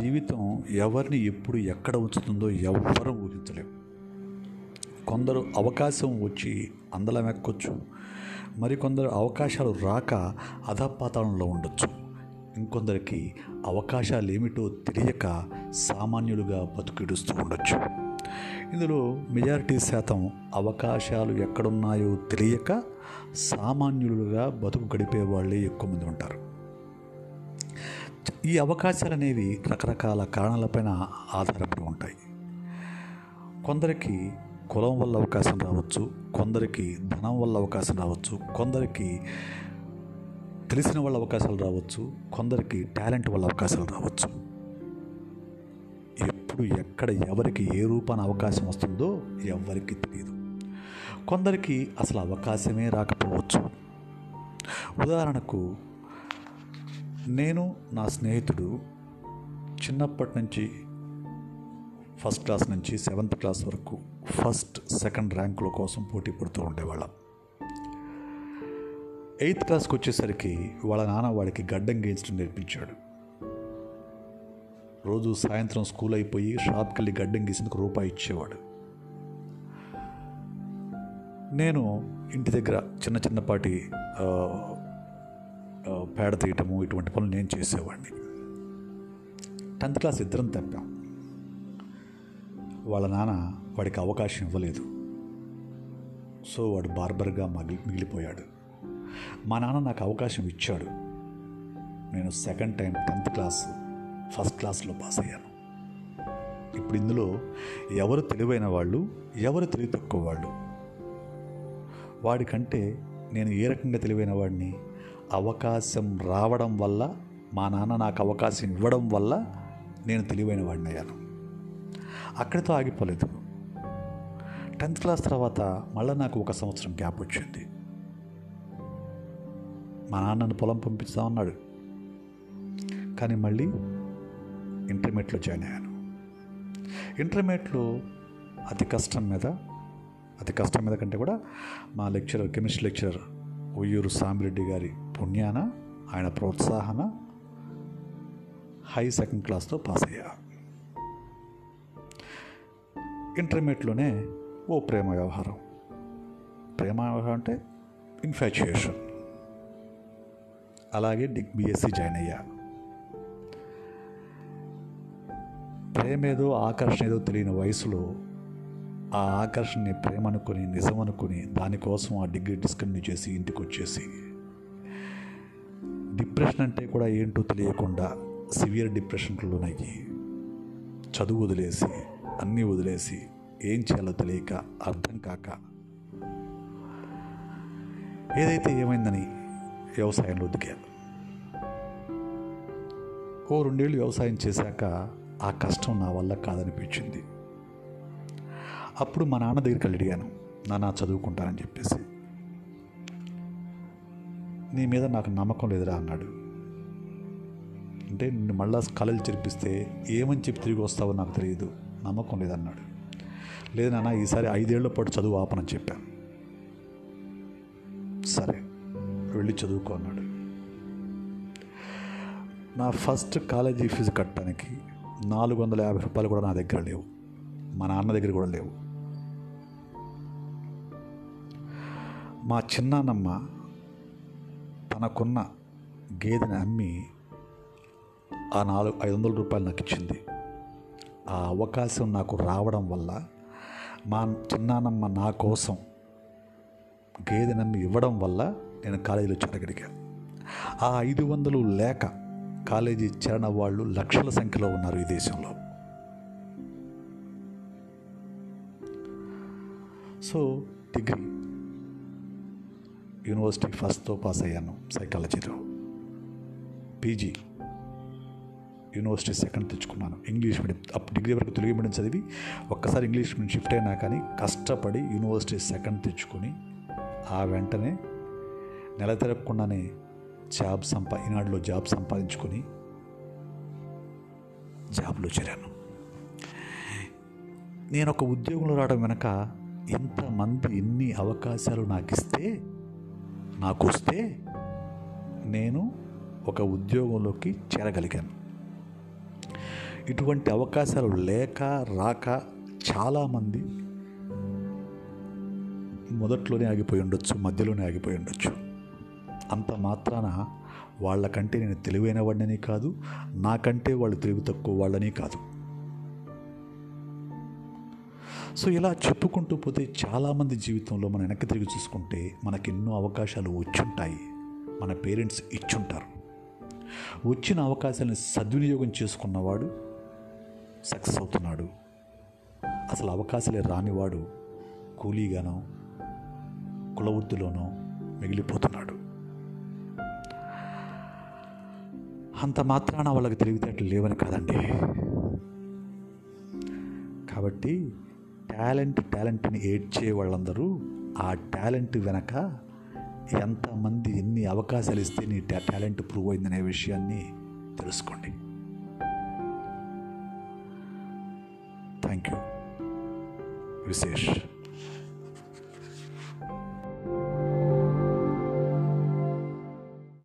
జీవితం ఎవరిని ఎప్పుడు ఎక్కడ ఉంచుతుందో ఎవ్వరూ ఊహించలేం కొందరు అవకాశం వచ్చి అందలం ఎక్కొచ్చు మరికొందరు అవకాశాలు రాక అధపాతాళంలో ఉండొచ్చు. ఇంకొందరికి అవకాశాలు ఏమిటో తెలియక సామాన్యులుగా బతుకిడుస్తూ ఉండొచ్చు. ఇందులో మెజారిటీ శాతం అవకాశాలు ఎక్కడున్నాయో తెలియక సామాన్యులుగా బతుకు గడిపే వాళ్ళే ఎక్కువ మంది ఉంటారు. ఈ అవకాశాలు అనేవి రకరకాల కారణాలపైన ఆధారపడి ఉంటాయి. కొందరికి కులం వల్ల అవకాశం రావచ్చు కొందరికి ధనం వల్ల అవకాశం రావచ్చు కొందరికి తెలిసిన వాళ్ళ అవకాశాలు రావచ్చు కొందరికి టాలెంట్ వల్ల అవకాశాలు రావచ్చు. ఎప్పుడు ఎక్కడ ఎవరికి ఏ రూపాన అవకాశం వస్తుందో ఎవరికి తెలియదు. కొందరికి అసలు అవకాశమే రాకపోవచ్చు. ఉదాహరణకు నేను నా స్నేహితుడు చిన్నప్పటి నుంచి ఫస్ట్ క్లాస్ నుంచి సెవెంత్ క్లాస్ వరకు ఫస్ట్ సెకండ్ ర్యాంకుల కోసం పోటీ పడుతూ ఉండేవాళ్ళం. ఎయిత్ క్లాస్కి వచ్చేసరికి వాళ్ళ నాన్న వాడికి గడ్డం గీయించడం నేర్పించాడు. రోజు సాయంత్రం స్కూల్ అయిపోయి షాప్కి వెళ్ళి గడ్డం గీసేందుకు రూపాయి ఇచ్చేవాడు. నేను ఇంటి దగ్గర చిన్న చిన్నపాటి పేడ తీయటము ఇటువంటి పనులు నేను చేసేవాడిని. టెన్త్ క్లాస్ ఇద్దరం తప్పాం. వాళ్ళ నాన్న వాడికి అవకాశం ఇవ్వలేదు. సో వాడు బార్బర్గా మగిలి మిగిలిపోయాడు. మా నాన్న నాకు అవకాశం ఇచ్చాడు. నేను second time tenth class first క్లాస్లో పాస్ అయ్యాను. ఇప్పుడు ఇందులో ఎవరు తెలివైన వాళ్ళు ఎవరు తెలివి తక్కువ వాళ్ళు? వాడికంటే నేను ఏ రకంగా తెలివైన వాడిని? అవకాశం రావడం వల్ల మా నాన్న నాకు అవకాశం ఇవ్వడం వల్ల నేను తెలివైన వాడిని అయ్యాను. అక్కడితో ఆగిపోలేదు. టెన్త్ క్లాస్ తర్వాత మళ్ళీ నాకు ఒక సంవత్సరం గ్యాప్ వచ్చింది. మా నాన్నను పొలం పంపిస్తామన్నాడు. కానీ మళ్ళీ ఇంటర్మీడియట్లో జాయిన్ అయ్యాను. ఇంటర్మీడియట్లో అతి కష్టం మీద అతి కష్టం మీద కంటే కూడా మా lecturer chemistry lecturer Uyyuru Samireddy గారి పుణ్యాన ఆయన ప్రోత్సాహన హై సెకండ్ క్లాస్తో పాస్ అయ్యా. ఇంటర్మీడియట్లోనే ఓ ప్రేమ వ్యవహారం. ప్రేమ వ్యవహారం అంటే ఇన్ఫాచ్యుయేషన్ అలాగే డిగ్ బీఎస్సీ జాయిన్ అయ్యా. ప్రేమ ఏదో ఆకర్షణ ఏదో తెలియని వయసులో ఆ ఆకర్షణని ప్రేమ అనుకుని నిజం అనుకుని దానికోసం ఆ డిగ్రీ డిస్కంటిన్యూ చేసి ఇంటికి వచ్చేసి డిప్రెషన్ అంటే కూడా ఏంటో తెలియకుండా సివియర్ డిప్రెషన్కి లోనయ్యి చదువు వదిలేసి అన్నీ వదిలేసి ఏం చేయాలో తెలియక అర్థం కాక. ఏదైతే ఏమైందని వ్యవసాయంలో దిగాను ఓ రెండేళ్ళు వ్యవసాయం చేశాక ఆ కష్టం నా వల్ల కాదనిపించింది. అప్పుడు మా నాన్న దగ్గరికి వెళ్ళి అడిగాను నాన్న చదువుకుంటానని చెప్పేసి. నీ మీద నాకు నమ్మకం లేదురా అన్నాడు. అంటే నిన్ను మళ్ళా కళలు చెరిపిస్తే ఏమని చెప్పి తిరిగి వస్తావో నాకు తెలియదు నమ్మకం లేదన్నాడు. లేదు నాన్న ఈసారి ఐదేళ్ళ పాటు చదువు ఆపనని చెప్పాను సరే వెళ్ళి చదువుకో అన్నాడు. నా ఫస్ట్ కాలేజీ ఫీజు కట్టడానికి నాలుగు వందల యాభై రూపాయలు కూడా నా దగ్గర లేవు మా నాన్న దగ్గర కూడా లేవు. మా చిన్నానమ్మ తనకున్న గేదెని అమ్మి ఆ నాలుగు ఐదు వందల రూపాయలు నాకు ఇచ్చింది. ఆ అవకాశం నాకు రావడం వల్ల మా చిన్నానమ్మ నా కోసం గేదెనమ్మి ఇవ్వడం వల్ల నేను కాలేజీలో చేరగలిగాను ఆ ఐదు వందలు లేక కాలేజీ చేరిన వాళ్ళు లక్షల సంఖ్యలో ఉన్నారు ఈ దేశంలో. సో డిగ్రీ యూనివర్సిటీ ఫస్ట్తో పాస్ అయ్యాను సైకాలజీలో. పీజీ. యూనివర్సిటీ సెకండ్ తెచ్చుకున్నాను. English medium. అప్పుడు డిగ్రీ వరకు తెలుగు మీడియం చదివి ఒక్కసారి ఇంగ్లీష్ మీడియం షిఫ్ట్ అయినా కానీ కష్టపడి యూనివర్సిటీ సెకండ్ తెచ్చుకొని ఆ వెంటనే నెల తిరగకుండానే జాబ్ సంపా ఈనాడులో జాబ్ సంపాదించుకొని జాబ్లో చేరాను. నేను ఒక ఉద్యోగంలో రావడం వెనక ఇంతమంది ఎన్ని అవకాశాలు నాకు ఇస్తే నాకు వస్తే నేను ఒక ఉద్యోగంలోకి చేరగలిగాను. ఇటువంటి అవకాశాలు లేక రాక చాలామంది మొదట్లోనే ఆగిపోయి ఉండొచ్చు మధ్యలోనే ఆగిపోయి ఉండొచ్చు. అంత మాత్రాన వాళ్ళకంటే నేను తెలివైన వాడిని కాదు నాకంటే వాళ్ళు తెలివి తక్కువ వాళ్ళని కాదు. సో ఇలా చెప్పుకుంటూ పోతే చాలామంది జీవితంలో మనం వెనక్కి తిరిగి చూసుకుంటే మనకి ఎన్నో అవకాశాలు వచ్చుంటాయి. మన పేరెంట్స్ ఇచ్చుంటారు. వచ్చిన అవకాశాలను సద్వినియోగం చేసుకున్నవాడు సక్సెస్ అవుతున్నాడు. అసలు అవకాశాలే రానివాడు కూలీగానో కులవృత్తిలోనో మిగిలిపోతున్నాడు. అంత మాత్రాన వాళ్ళకి తెలివితేటలు లేవని కాదండి. కాబట్టి టాలెంట్ టాలెంట్ని ఏడ్చే వాళ్ళందరూ ఆ టాలెంట్ వెనక ఎంతమంది ఎన్ని అవకాశాలు ఇస్తే నీ టా- టాలెంట్ ప్రూవ్ అయిందనే విషయాన్ని తెలుసుకోండి. Thank you Vishesh.